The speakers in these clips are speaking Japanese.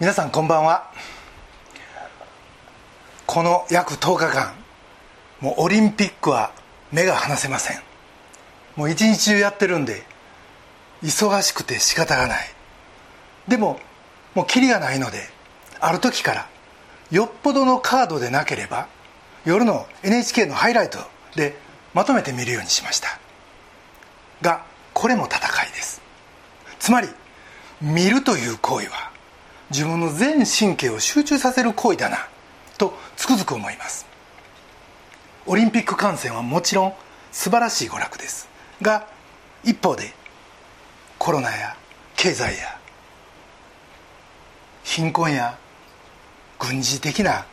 皆さんこんばんは。この約10日間もうオリンピックは目が離せません。もう一日中やってるんで忙しくて仕方がない。でももうキリがないのである時からよっぽどのカードでなければ夜の NHK のハイライトでまとめて見るようにしました。がこれも戦いです。つまり見るという行為は自分の全神経を集中させる行為だなとつくづく思います。オリンピック観戦はもちろん素晴らしい娯楽ですが一方でコロナや経済や貧困や軍事的な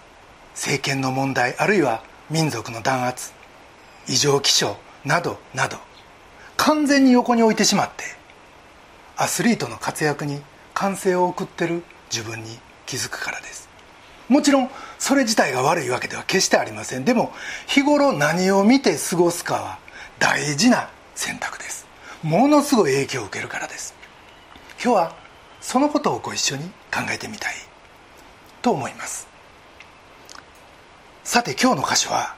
政権の問題あるいは民族の弾圧異常気象などなど完全に横に置いてしまってアスリートの活躍に歓声を送ってる自分に気づくからです。もちろんそれ自体が悪いわけでは決してありません。でも日頃何を見て過ごすかは大事な選択です。ものすごい影響を受けるからです。今日はそのことをご一緒に考えてみたいと思います。さて今日の箇所は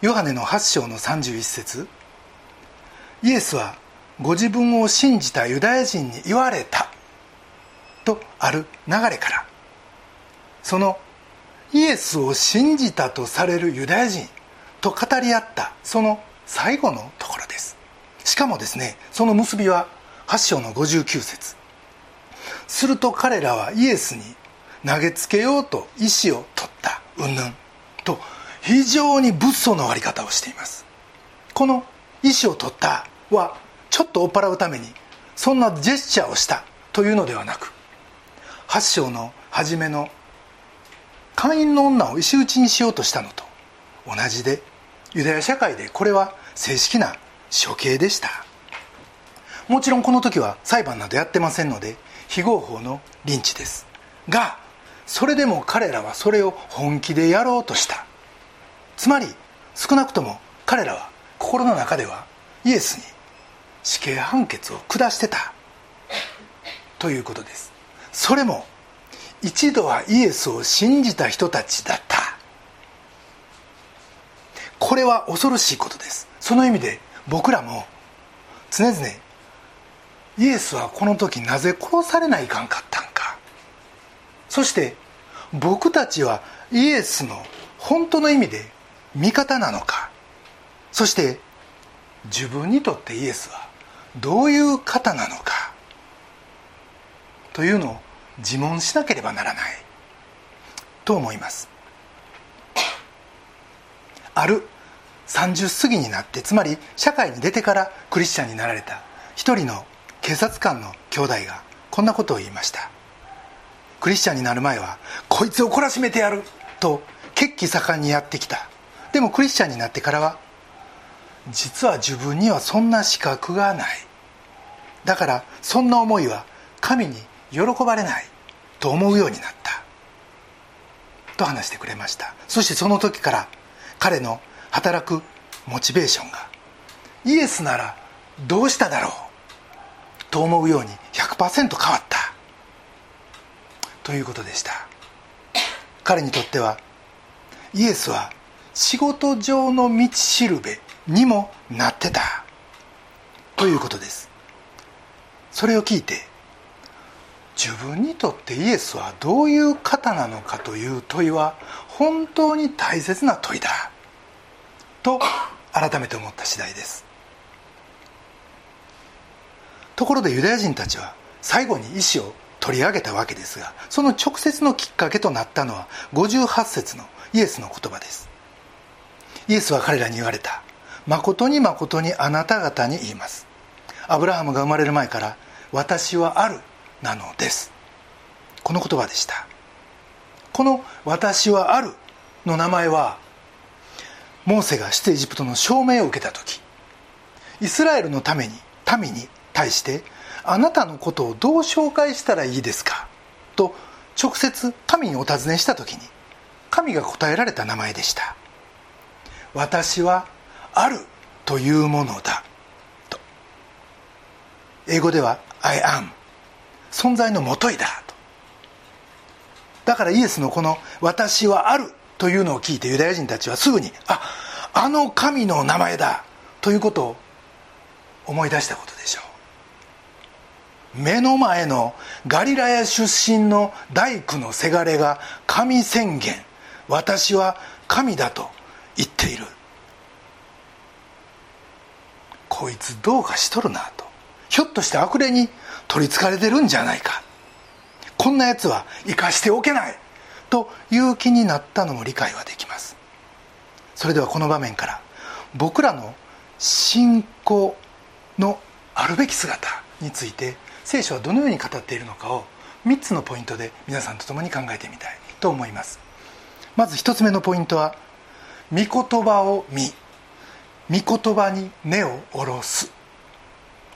ヨハネの8章の31節。イエスはご自分を信じたユダヤ人に言われた。とある流れからそのイエスを信じたとされるユダヤ人と語り合ったその最後のところです。しかもですねその結びは8章の59節。すると彼らはイエスに投げつけようと意思を取ったうんぬんと非常に物騒な終わり方をしています。この意思を取ったはちょっと追っ払うためにそんなジェスチャーをしたというのではなく8章の初めの会員の女を石打ちにしようとしたのと同じでユダヤ社会でこれは正式な処刑でした。もちろんこの時は裁判などやってませんので非合法のリンチです。がそれでも彼らはそれを本気でやろうとした。つまり少なくとも彼らは心の中ではイエスに死刑判決を下してた。ということです。それも一度はイエスを信じた人たちだった。これは恐ろしいことです。その意味で僕らも常々イエスはこの時なぜ殺されないかんかったんか。そして僕たちはイエスの本当の意味で味方なのか。そして自分にとってイエスはどういう方なのか。というのを自問しなければならない。と思います。ある30過ぎになってつまり社会に出てからクリスチャンになられた一人の警察官の兄弟がこんなことを言いました。クリスチャンになる前はこいつを懲らしめてやると血気盛んにやってきた。でもクリスチャンになってからは実は自分にはそんな資格がない。だからそんな思いは神に喜ばれないと思うようになったと話してくれました。そしてその時から彼の働くモチベーションがイエスならどうしただろうと思うように100%変わったということでした。彼にとってはイエスは仕事上の道しるべにもなってたということです。それを聞いて自分にとってイエスはどういう方なのかという問いは本当に大切な問いだ。と改めて思った次第です。ところでユダヤ人たちは最後に意思を取り上げたわけですがその直接のきっかけとなったのは58節のイエスの言葉です。イエスは彼らに言われた。誠に誠にあなた方に言います。アブラハムが生まれる前から私はある。なのです。この言葉でした。この「私はある」の名前はモーセが出エジプトの証明を受けた時イスラエルのために民に対してあなたのことをどう紹介したらいいですか？と直接神にお尋ねした時に神が答えられた名前でした。私はあるというものだ。と。英語では I am 存在のもといだと。だからイエスのこの「私はある」というのを聞いてユダヤ人たちはすぐにああの神の名前だということを思い出したことでしょう。目の前のガリラヤ出身の大工のせがれが神宣言私は神だと言っている。こいつどうかしとるなと。ひょっとして悪霊に取りつかれてるんじゃないか。こんなやつは生かしておけない。という気になったのも理解はできます。それではこの場面から僕らの信仰のあるべき姿について聖書はどのように語っているのかを3つのポイントで皆さんと共に考えてみたい。と思います。まず1つ目のポイントは「御言葉を見御言葉に根を下ろす」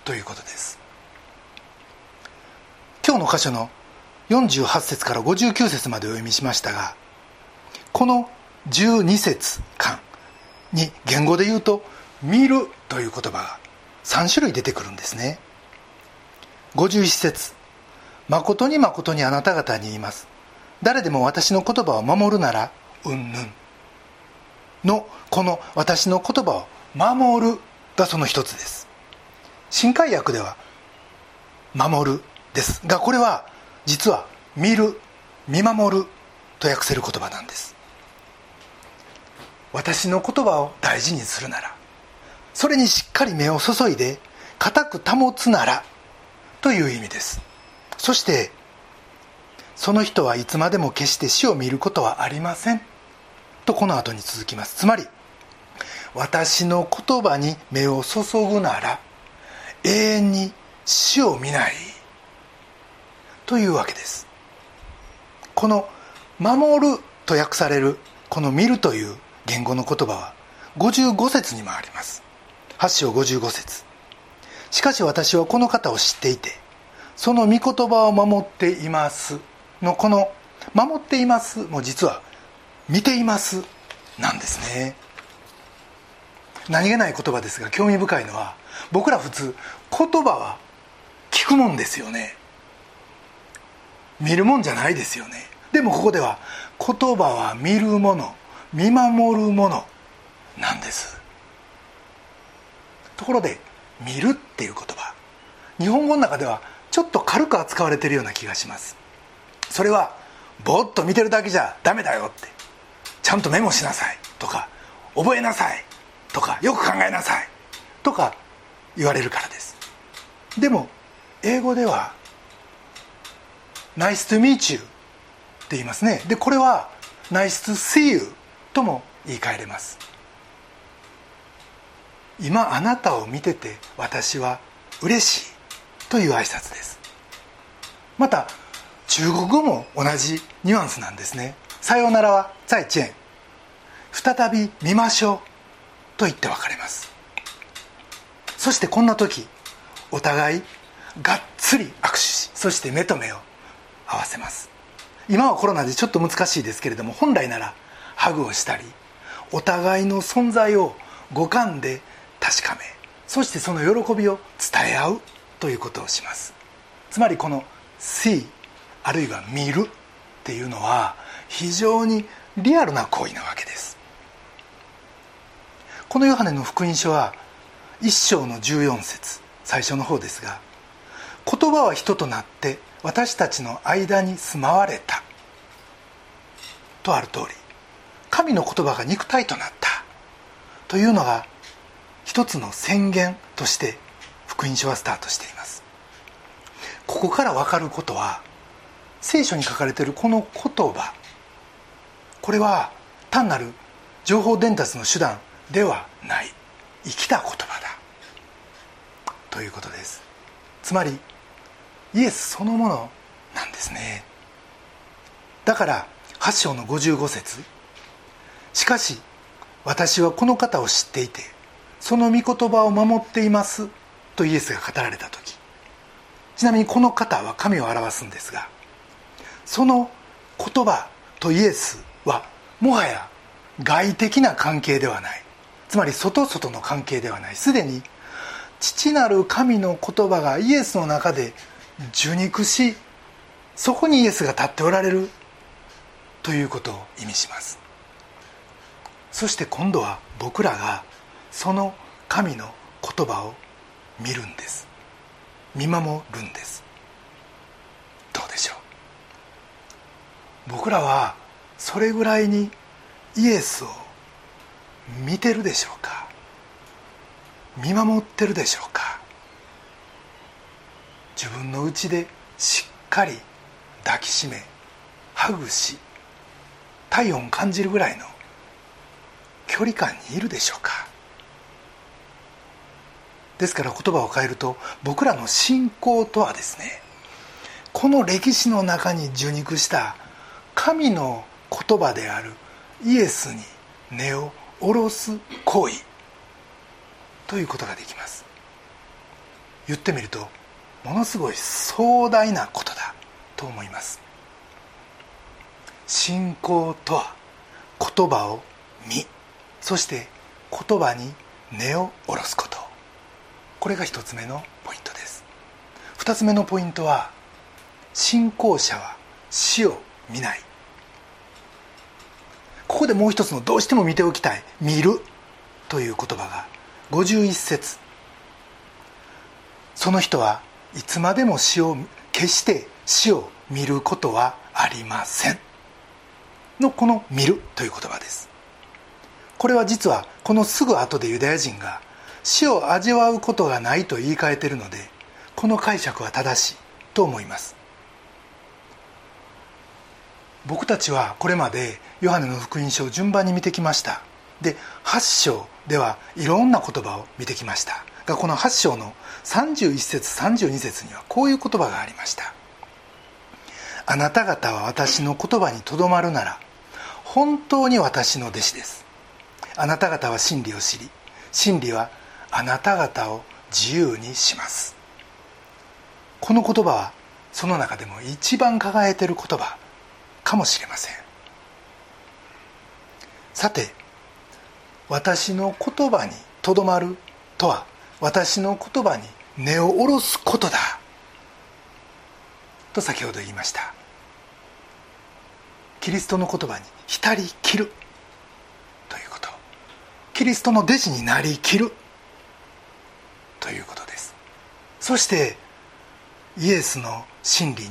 ということです。今日の箇所の48節から59節までお読みしましたがこの12節間に言語で言うと「見る」という言葉が3種類出てくるんですね。51節誠に誠にあなた方に言います。誰でも私の言葉を守るならうんぬん。のこの私の言葉を守るがその一つです。新海訳では守る。です。がこれは実は見る見守ると訳せる言葉なんです。私の言葉を大事にするならそれにしっかり目を注いで固く保つならという意味です。そしてその人はいつまでも決して死を見ることはありません。とこの後に続きます。つまり私の言葉に目を注ぐなら永遠に死を見ない。というわけです。この「守る」と訳されるこの「見る」という言語の言葉は55節にもあります。8章55節。しかし私はこの方を知っていてその御言葉を守っていますのこの「守っています」も実は「見ています」なんですね。何気ない言葉ですが興味深いのは僕ら普通言葉は聞くもんですよね。見るもんじゃないですよね。でもここでは言葉は見るもの見守るものなんです。ところで「見る」っていう言葉。日本語の中ではちょっと軽く扱われてるような気がします。それはぼーっと見てるだけじゃダメだよって。ちゃんとメモしなさい。とか覚えなさい。とかよく考えなさい。とか言われるからです。でも英語では「Nice to meet you」って言いますね。でこれは「Nice to see you」とも言い換えれます。今あなたを見てて私は嬉しいという挨拶です。また中国語も同じニュアンスなんですね。さようならは再チェン。再び見ましょうと言って別れます。そしてこんな時お互いがっつり握手しそして目と目を合わせます。今はコロナでちょっと難しいですけれども本来ならハグをしたりお互いの存在を五感で確かめそしてその喜びを伝え合うということをします。つまりこの「see」あるいは「見る」っていうのは非常にリアルな行為なわけです。このヨハネの福音書は一章の14節最初の方ですが「言葉は人となって私たちの間に住まわれた」とある通り神の言葉が肉体となった。というのが一つの宣言として福音書はスタートしています。ここから分かることは聖書に書かれているこの言葉これは単なる情報伝達の手段ではない。生きた言葉だ。ということです。つまりイエスそのものなんですね。だから8章の55節。しかし私はこの方を知っていてその御言葉を守っています。とイエスが語られた時。ちなみにこの方は神を表すんですがその言葉とイエスはもはや外的な関係ではない。つまり外外の関係ではない。すでに父なる神の言葉がイエスの中で受肉しそこにイエスが立っておられる。ということを意味します。そして今度は僕らがその神の言葉を見るんです。見守るんです。どうでしょう？僕らはそれぐらいにイエスを見てるでしょうか？見守ってるでしょうか？自分の内でしっかり抱きしめハグし体温感じるぐらいの距離感にいるでしょうか。ですから言葉を変えると僕らの信仰とはですねこの歴史の中に受肉した神の言葉であるイエスに根を下ろす行為ということができます。言ってみるとものすごい壮大なことだと思います。信仰とは言葉を見そして言葉に根を下ろすこと。これが一つ目のポイントです。二つ目のポイントは信仰者は死を見ない。ここでもう一つのどうしても見ておきたい「見る」という言葉が51節。その人はいつまでも死を決して死を見ることはありません。のこの「見る」という言葉です。これは実はこのすぐ後でユダヤ人が死を味わうことがないと言い換えているのでこの解釈は正しいと思います。僕たちはこれまでヨハネの福音書を順番に見てきました。で8章ではいろんな言葉を見てきました。がこの8章の31節32節にはこういう言葉がありました。あなた方は私の言葉にとどまるなら本当に私の弟子です。あなた方は真理を知り真理はあなた方を自由にします。この言葉はその中でも一番輝いている言葉かもしれません。さて私の言葉にとどまるとは私の言葉に根を下ろすことだ。と先ほど言いました。キリストの言葉に浸りきる。ということ。キリストの弟子になりきる。ということです。そしてイエスの真理に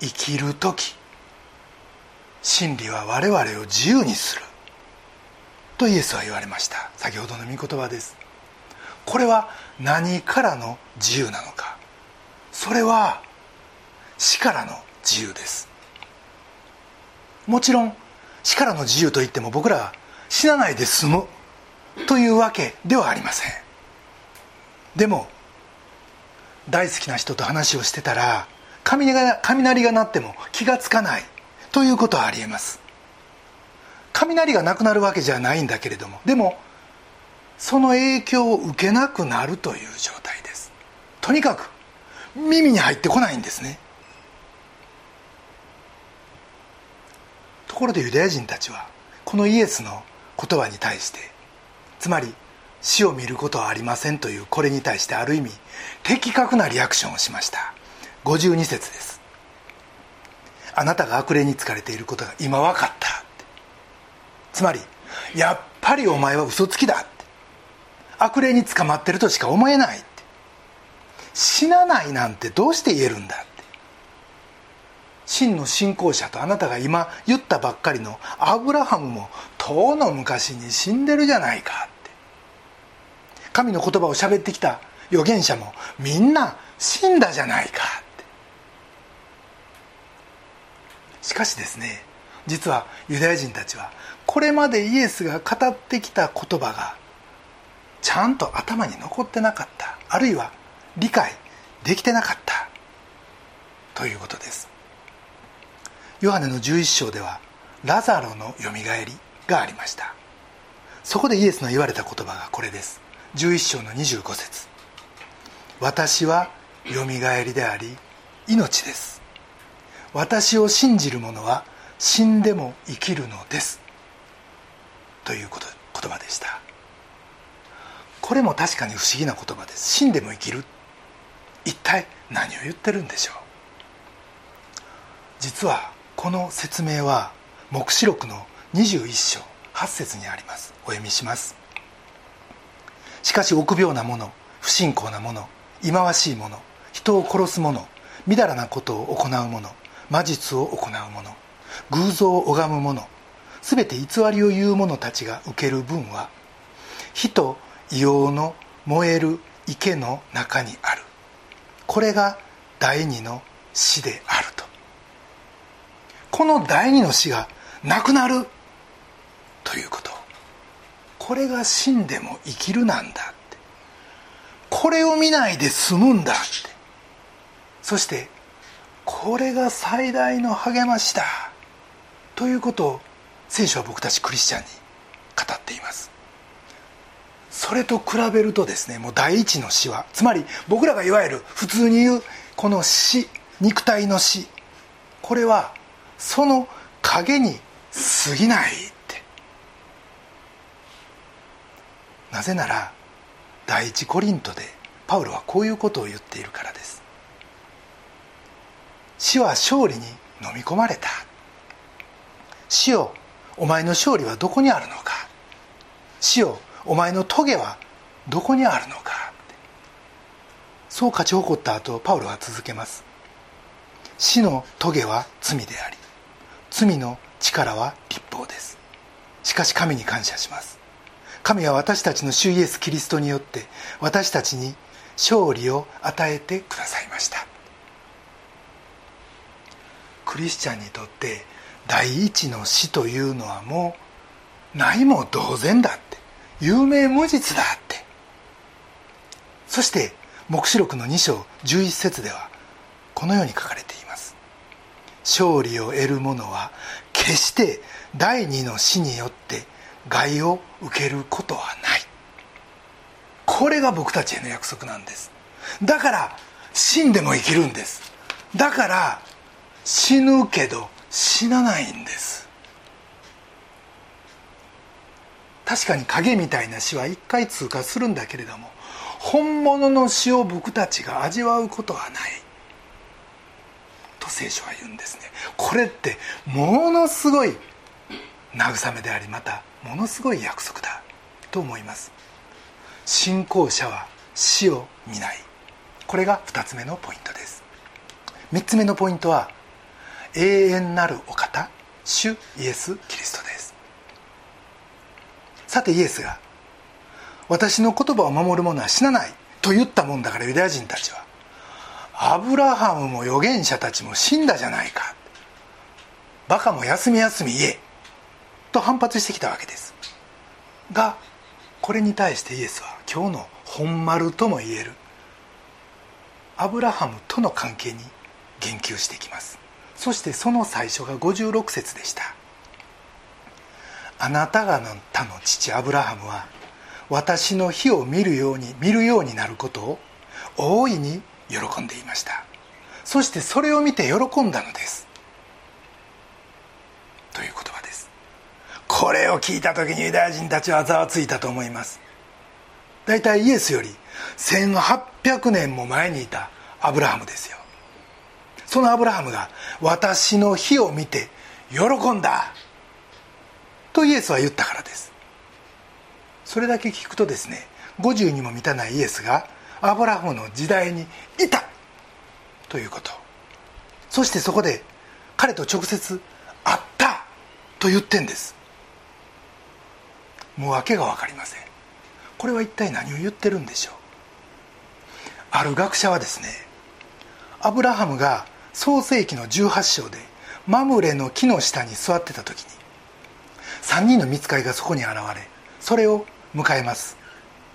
生きる時。真理は我々を自由にする。とイエスは言われました。先ほどの御言葉です。これは何からの自由なのか。それは死からの自由です。もちろん死からの自由といっても僕らは死なないで済むというわけではありません。でも大好きな人と話をしてたら雷が雷が鳴っても気がつかないということはありえます。雷がなくなるわけじゃないんだけれども。でもその影響を受けなくなるという状態です。とにかく耳に入ってこないんですね。ところでユダヤ人たちはこのイエスの言葉に対してつまり死を見ることはありませんというこれに対してある意味的確なリアクションをしました。52節です。あなたが悪霊に疲れていることが今分かったつまりやっぱりお前は嘘つきだ悪霊に捕まってるとしか思えない死なないなんてどうして言えるんだって。真の信仰者とあなたが今言ったばっかりのアブラハムも遠の昔に死んでるじゃないかって。神の言葉を喋ってきた預言者もみんな死んだじゃないかって。しかしですね実はユダヤ人たちはこれまでイエスが語ってきた言葉がちゃんと頭に残ってなかった。あるいは理解できてなかった。ということです。ヨハネの11章ではラザロのよみがえりがありました。そこでイエスの言われた言葉がこれです。11章の25節。私はよみがえりであり命です。私を信じる者は死んでも生きるのです。ということ言葉でした。これも確かに不思議な言葉です。死んでも生きる。一体何を言ってるんでしょう？実はこの説明は黙示録の21章8節にあります。お読みします。しかし臆病な者不信仰な者忌まわしい者人を殺す者みだらなことを行う者魔術を行う者偶像を拝む者全て偽りを言う者たちが受ける分は火と硫黄の燃える池の中にある。これが第二の死であると。この第二の死がなくなるということ。これが死んでも生きるなんだって。これを見ないで済むんだって。そしてこれが最大の励ましだということを聖書は僕たちクリスチャンに語っています。それと比べるとですねもう第一の死はつまり僕らがいわゆる普通に言うこの死肉体の死これはその影に過ぎないって。なぜなら第一コリントでパウロはこういうことを言っているからです。死は勝利に飲み込まれた。死よお前の勝利はどこにあるのか。死よお前の棘はどこにあるのか？そう勝ち誇った後パウロは続けます。死の棘は罪であり罪の力は立法です。しかし神に感謝します。神は私たちの主イエス・キリストによって私たちに勝利を与えてくださいました。クリスチャンにとって第一の死というのはもうないも同然だって。有名無実だって。そして黙示録の2章11節ではこのように書かれています。勝利を得る者は決して第二の死によって害を受けることはない。これが僕たちへの約束なんです。だから死んでも生きるんです。だから死ぬけど死なないんです。確かに影みたいな死は一回通過するんだけれども本物の死を僕たちが味わうことはない。と聖書は言うんですね。これってものすごい慰めでありまたものすごい約束だ。と思います。信仰者は死を見ない。これが2つ目のポイントです。3つ目のポイントは永遠なるお方主イエス・キリストです。さてイエスが私の言葉を守る者は死なないと言ったもんだからユダヤ人たちはアブラハムも預言者たちも死んだじゃないかバカも休み休み言えと反発してきたわけです。がこれに対してイエスは今日の本丸とも言えるアブラハムとの関係に言及してきます。そしてその最初が56節でした。あなたが他の父アブラハムは私の火を見るように見るようになることを大いに喜んでいました。そしてそれを見て喜んだのです。という言葉です。これを聞いた時にユダヤ人たちはざわついたと思います。大体イエスより1800年も前にいたアブラハムですよ。そのアブラハムが私の火を見て喜んだ。とイエスは言ったからです。それだけ聞くとですね50にも満たないイエスがアブラハムの時代にいた。ということ。そしてそこで彼と直接会った。と言ってんです。もう訳が分かりません。これは一体何を言ってるんでしょう。ある学者はですねアブラハムが創世紀の18章でマムレの木の下に座ってた時に3人の見つかりがそこに現れそれを迎えます。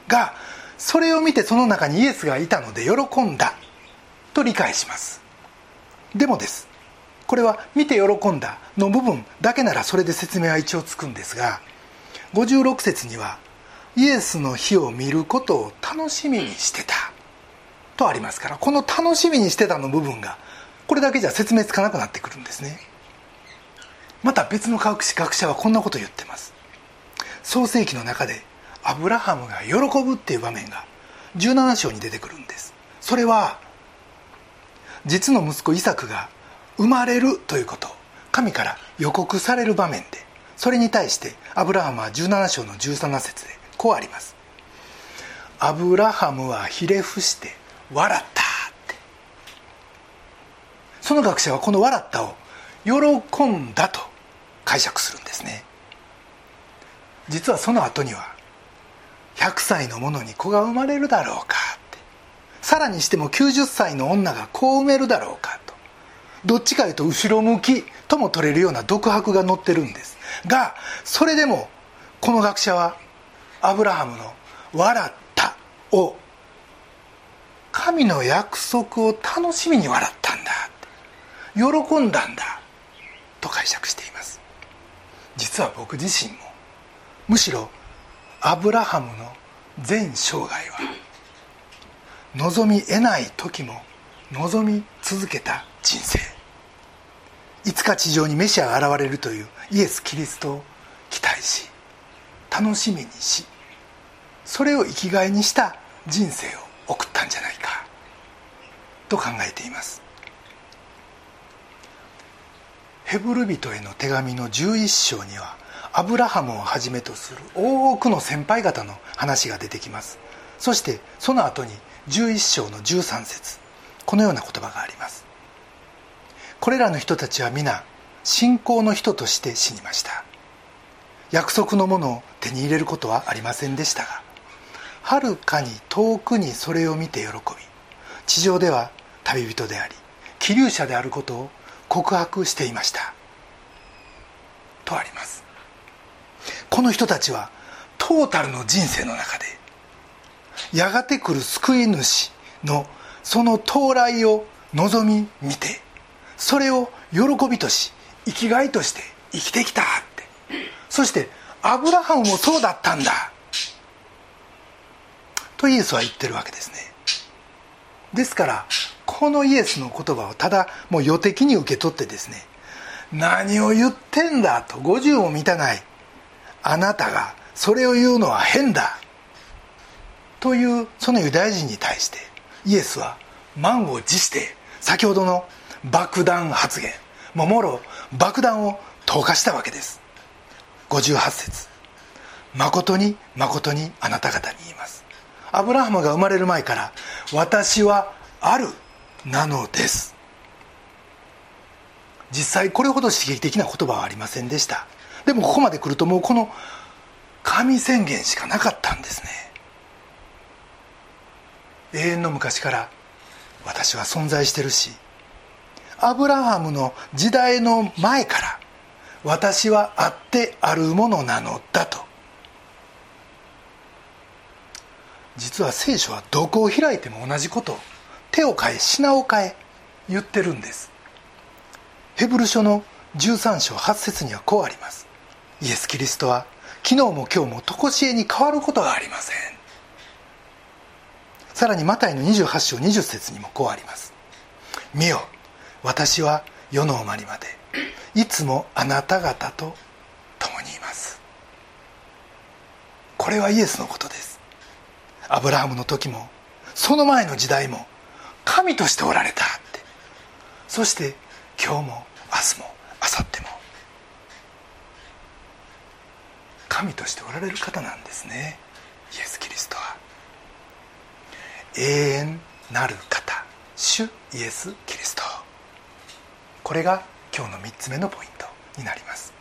がそれを見てその中にイエスがいたので喜んだ。と理解します。でもです。これは見て喜んだの部分だけならそれで説明は一応つくんですが56節にはイエスの日を見ることを楽しみにしてた。とありますからこの楽しみにしてたの部分がこれだけじゃ説明つかなくなってくるんですね。また別の科学学者はこんなこと言ってます。創世記の中でアブラハムが喜ぶっていう場面が17章に出てくるんです。それは実の息子イサクが生まれるということ神から予告される場面でそれに対してアブラハムは17章の17節でこうあります。アブラハムはひれ伏して笑ったって。その学者はこの笑ったを喜んだと解釈するんですね。実はその後には100歳の者に子が生まれるだろうかって。さらにしても90歳の女が子を産めるだろうかと。どっちかいうと後ろ向きとも取れるような独白が載ってるんです。がそれでもこの学者はアブラハムの「笑った」を神の約束を楽しみに笑ったんだ喜んだんだと解釈しています。実は僕自身もむしろアブラハムの全生涯は望み得ない時も望み続けた人生。いつか地上にメシアが現れるというイエス・キリストを期待し楽しみにしそれを生きがいにした人生を送ったんじゃないかと考えています。ヘブル人への手紙の11章にはアブラハムをはじめとする多くの先輩方の話が出てきます。そしてその後に11章の13節このような言葉があります。これらの人たちは皆信仰の人として死にました。約束のものを手に入れることはありませんでしたがはるかに遠くにそれを見て喜び地上では旅人であり気流者であることを告白していました。とあります。この人たちはトータルの人生の中でやがて来る救い主のその到来を望み見てそれを喜びとし生きがいとして生きてきたって。そしてアブラハムもそうだったんだ。とイエスは言ってるわけですね。ですからこのイエスの言葉をただもう予的に受け取ってですね何を言ってんだと50も満たない。あなたがそれを言うのは変だ。というそのユダヤ人に対してイエスは満を持して先ほどの爆弾発言ももろ爆弾を投下したわけです。58節。誠に誠にあなた方に言います。アブラハムが生まれる前から私はあるなのです。実際これほど刺激的な言葉はありませんでした。でもここまで来るともうこの神宣言しかなかったんですね。永遠の昔から私は存在してるしアブラハムの時代の前から私はあってあるものなのだと。実は聖書はどこを開いても同じこと手を変え品を変え言ってるんです。ヘブル書の13章8節にはこうあります。イエス・キリストは昨日も今日も常しえに変わることがありません。さらにマタイの28章20節にもこうあります。見よ私は世の終わりまでいつもあなた方と共にいます。これはイエスのことです。アブラハムの時もその前の時代も神としておられたって。そして今日も明日も明後日も。神としておられる方なんですね。イエス・キリストは。永遠なる方。主イエス・キリスト。これが今日の3つ目のポイントになります。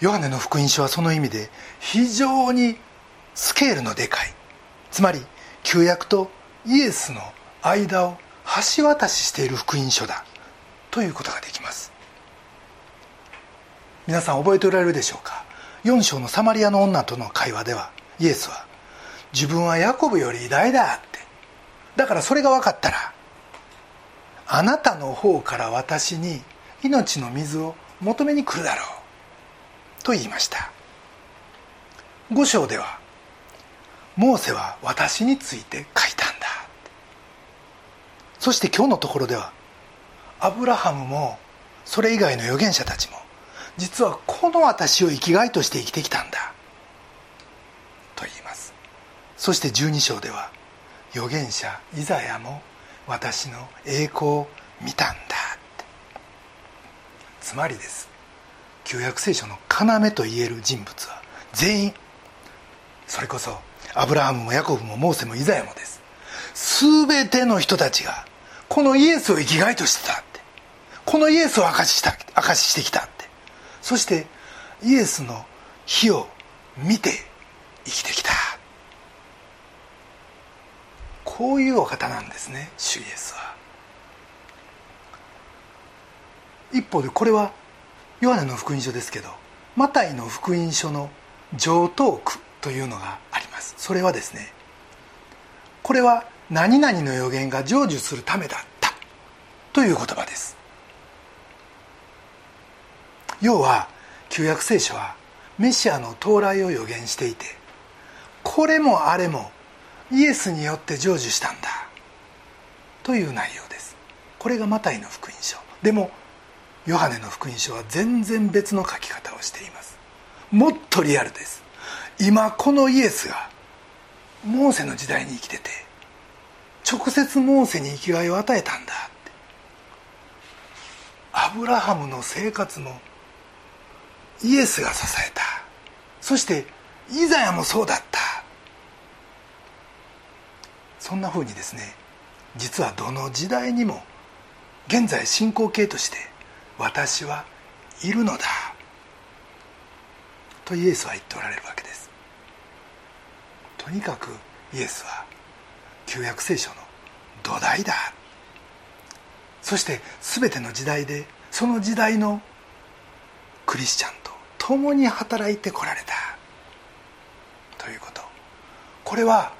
ヨハネの福音書はその意味で非常にスケールのでかい。つまり旧約とイエスの間を橋渡ししている福音書だ。ということができます。皆さん覚えておられるでしょうか？4章のサマリアの女との会話ではイエスは自分はヤコブより偉大だって。だからそれが分かったらあなたの方から私に命の水を求めに来るだろう。と言いました。5章ではモーセは私について書いたんだ。そして今日のところではアブラハムもそれ以外の預言者たちも実はこの私を生きがいとして生きてきたんだ。と言います。そして12章では預言者イザヤも私の栄光を見たんだ。ってつまりです。旧約聖書の要といえる人物は全員それこそアブラハムもヤコブもモーセもイザヤもです。全ての人たちがこのイエスを生きがいとしてたって。このイエスを証しした証ししてきたって。そしてイエスの火を見て生きてきた。こういうお方なんですね主イエスは。一方でこれはヨハネの福音書ですけどマタイの福音書の上等句。というのがあります。それはですねこれは何々の予言が成就するためだった。という言葉です。要は旧約聖書はメシアの到来を予言していてこれもあれもイエスによって成就したんだ。という内容です。これがマタイの福音書。でもヨハネの福音書は全然別の書き方をしています。もっとリアルです。今このイエスがモーセの時代に生きてて直接モーセに生きがいを与えたんだって。アブラハムの生活もイエスが支えた。そしてイザヤもそうだった。そんなふうにですね実はどの時代にも現在進行形として私はいるのだ。とイエスは言っておられるわけです。とにかくイエスは旧約聖書の土台だ。そして全ての時代でその時代のクリスチャンと共に働いてこられた。ということ。これは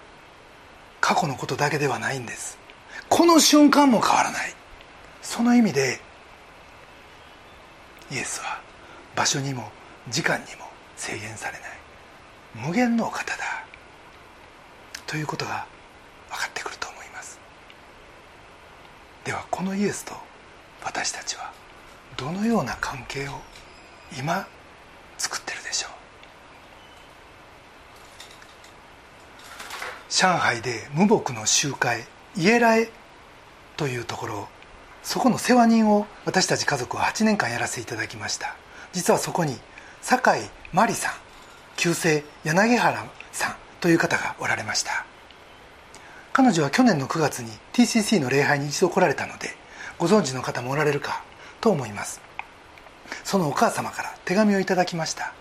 過去のことだけではないんです。この瞬間も変わらない。その意味でイエスは場所にも時間にも制限されない。無限のお方だ。ということが分かってくると思います。ではこのイエスと私たちはどのような関係を今作ってるでしょう？上海で無牧の集会家来というところそこの世話人を私たち家族は8年間やらせていただきました。実はそこに酒井真理さん旧姓柳原さんという方がおられました。彼女は去年の9月に TCC の礼拝に一度来られたのでご存知の方もおられるかと思います。そのお母様から手紙をいただきました。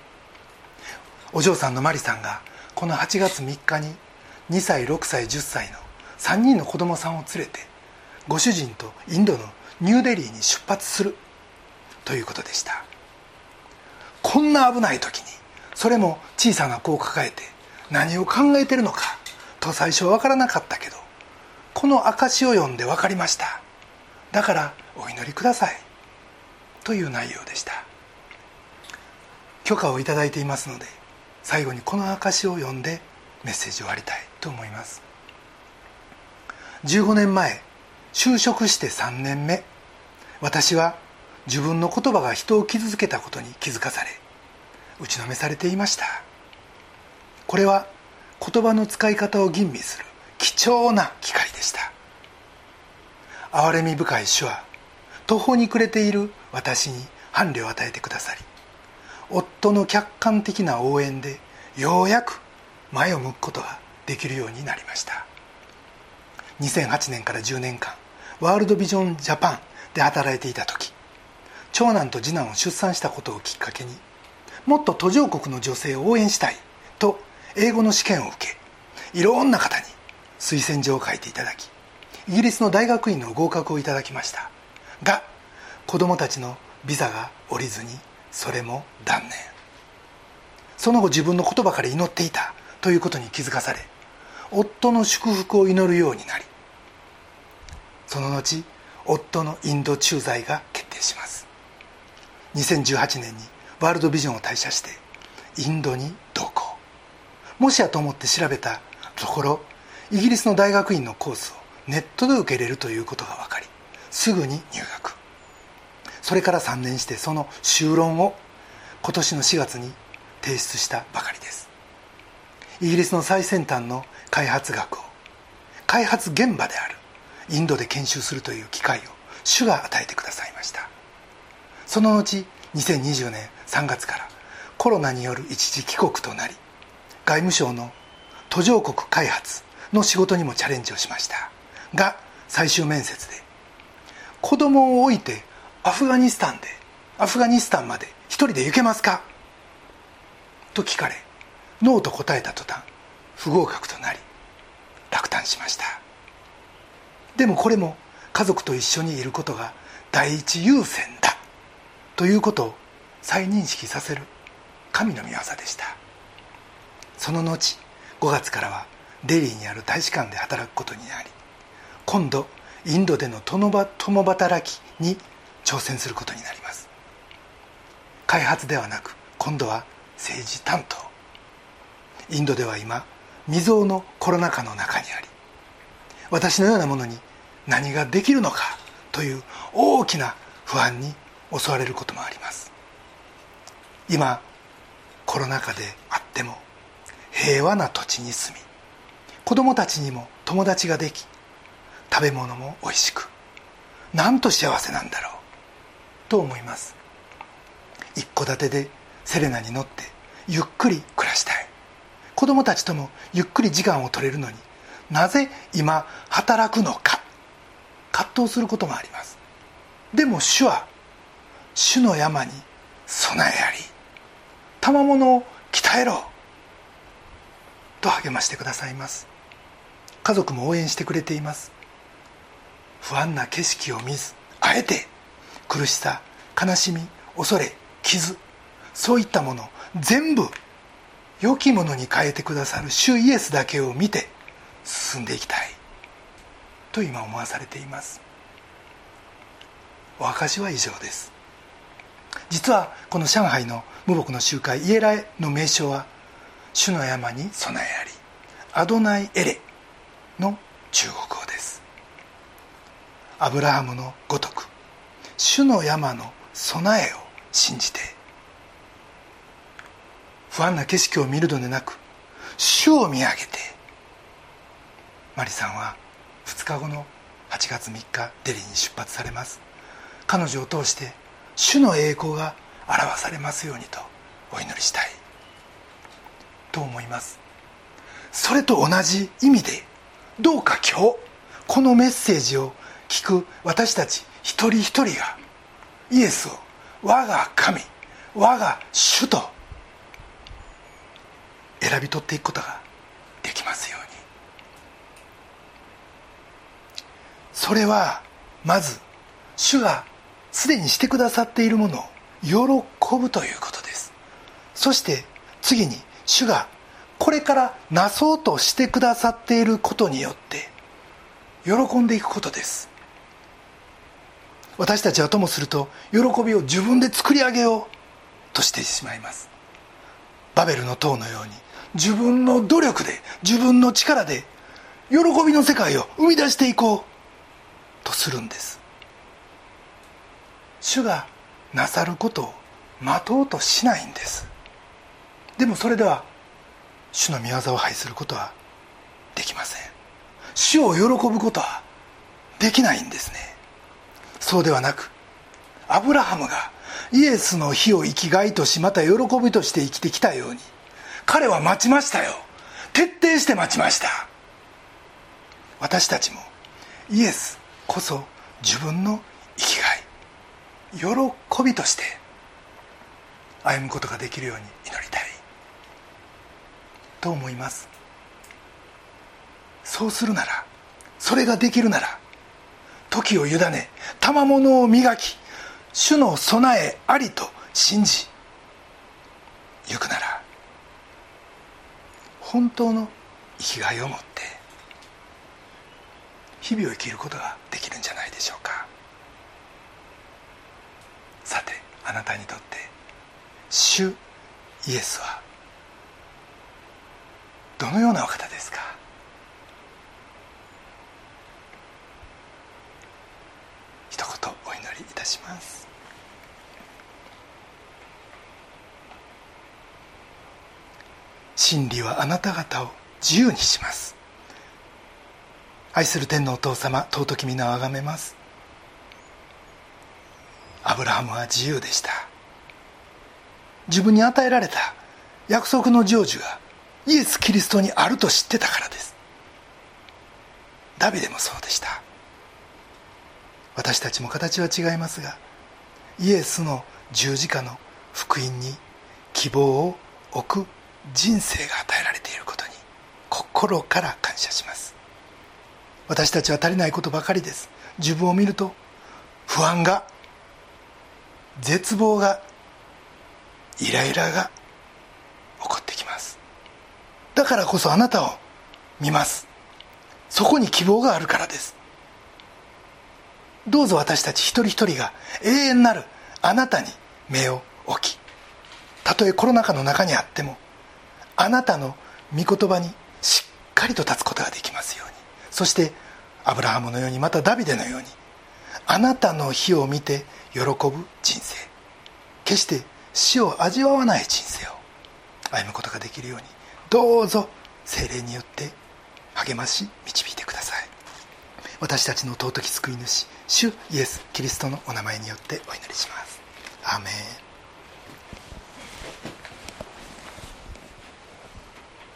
お嬢さんのマリさんがこの8月3日に2歳6歳10歳の3人の子供さんを連れてご主人とインドのニューデリーに出発するということでした。こんな危ない時にそれも小さな子を抱えて何を考えてるのか？と最初は分からなかったけどこの証を読んで分かりました。だからお祈りください。という内容でした。許可をいただいていますので最後にこの証を読んでメッセージを終わりたいと思います。15年前就職して3年目私は自分の言葉が人を傷つけたことに気づかされ打ちのめされていました。これは言葉の使い方を吟味する貴重な機会でした。憐れみ深い主は途方に暮れている私に伴侶を与えてくださり夫の客観的な応援でようやく前を向くことができるようになりました。2008年から10年間ワールドビジョンジャパンで働いていた時長男と次男を出産したことをきっかけにもっと途上国の女性を応援したいと英語の試験を受けいろんな方に推薦状を書いていただきイギリスの大学院の合格をいただきました。が子供たちのビザが下りずにそれも断念。その後自分の言葉から祈っていたということに気づかされ夫の祝福を祈るようになりその後夫のインド駐在が決定します。2018年にワールドビジョンを退社してインドに同行。もしやと思って調べたところイギリスの大学院のコースをネットで受けれるということが分かりすぐに入学。それから3年してその修論を今年の4月に提出したばかりです。イギリスの最先端の開発学を開発現場であるインドで研修するという機会を主が与えてくださいました。その後2020年3月からコロナによる一時帰国となり外務省の途上国開発の仕事にもチャレンジをしました。が最終面接で子供を置いてアフガニスタンでアフガニスタンまで一人で行けますか？と聞かれノーと答えた途端不合格となり落胆しました。でもこれも家族と一緒にいることが第一優先だということを再認識させる神の御業でした。その後5月からはデリーにある大使館で働くことになり今度インドでの共働きに挑戦することになります。開発ではなく今度は政治担当。インドでは今未曾有のコロナ禍の中にあり私のようなものに何ができるのかという大きな不安に襲われることもあります。今コロナ禍であっても平和な土地に住み子供たちにも友達ができ食べ物もおいしくなんと幸せなんだろうと思います。一戸建てでセレナに乗ってゆっくり暮らしたい。子供たちともゆっくり時間を取れるのになぜ今働くのか葛藤することもあります。でも主は主の山に備えあり賜物を鍛えろ。と励ましてくださいます。家族も応援してくれています。不安な景色を見ずあえて苦しさ悲しみ恐れ傷そういったもの全部良きものに変えてくださる主イエスだけを見て進んでいきたい。と今思わされています。お証は以上です。実はこの上海の無牧の集会イエラエの名称は主の山に備えありアドナイエレの中国語です。アブラハムのごとく主の山の備えを信じて不安な景色を見るのでなく主を見上げてマリさんは2日後の8月3日デリーに出発されます。彼女を通して主の栄光が表されますようにとお祈りしたい。と思います。それと同じ意味でどうか今日このメッセージを聞く私たち一人一人がイエスを我が神我が主と選び取っていくことができますように。それはまず主がすでにしてくださっているものを喜ぶということです。そして次に主がこれからなそうとしてくださっていることによって喜んでいくことです。私たちはともすると喜びを自分で作り上げようとしてしまいます。バベルの塔のように自分の努力で自分の力で喜びの世界を生み出していこうとするんです。主がなさることを待とうとしないんです。でもそれでは主の御業を拝することはできません。主を喜ぶことはできないんですね。そうではなくアブラハムがイエスの日を生きがいとしまた喜びとして生きてきたように彼は待ちましたよ。徹底して待ちました。私たちもイエスこそ自分の生きがい喜びとして歩むことができるように祈りたい。と思います。そうするならそれができるなら時を委ね賜物を磨き主の備えありと信じ行くなら本当の生きがいを持って日々を生きることができるんじゃないでしょうか。さてあなたにとって主イエスはどのようなお方ですか？一言お祈りいたします。真理はあなた方を自由にします。愛する天のお父様尊き皆をあがめます。アブラハムは自由でした。自分に与えられた約束の成就がイエス・キリストにあると知ってたからです。ダビデもそうでした。私たちも形は違いますがイエスの十字架の福音に希望を置く人生が与えられていることに心から感謝します。私たちは足りないことばかりです。自分を見ると不安が絶望がイライラがだからこそあなたを見ます。そこに希望があるからです。どうぞ私たち一人一人が永遠なるあなたに目を置き。たとえコロナ禍の中にあってもあなたの御言葉にしっかりと立つことができますように。そしてアブラハムのようにまたダビデのようにあなたの火を見て喜ぶ人生。決して死を味わわない人生を歩むことができるように。どうぞ精霊によって励まし導いてください。私たちの尊き救い主主イエス・キリストのお名前によってお祈りします。アメン。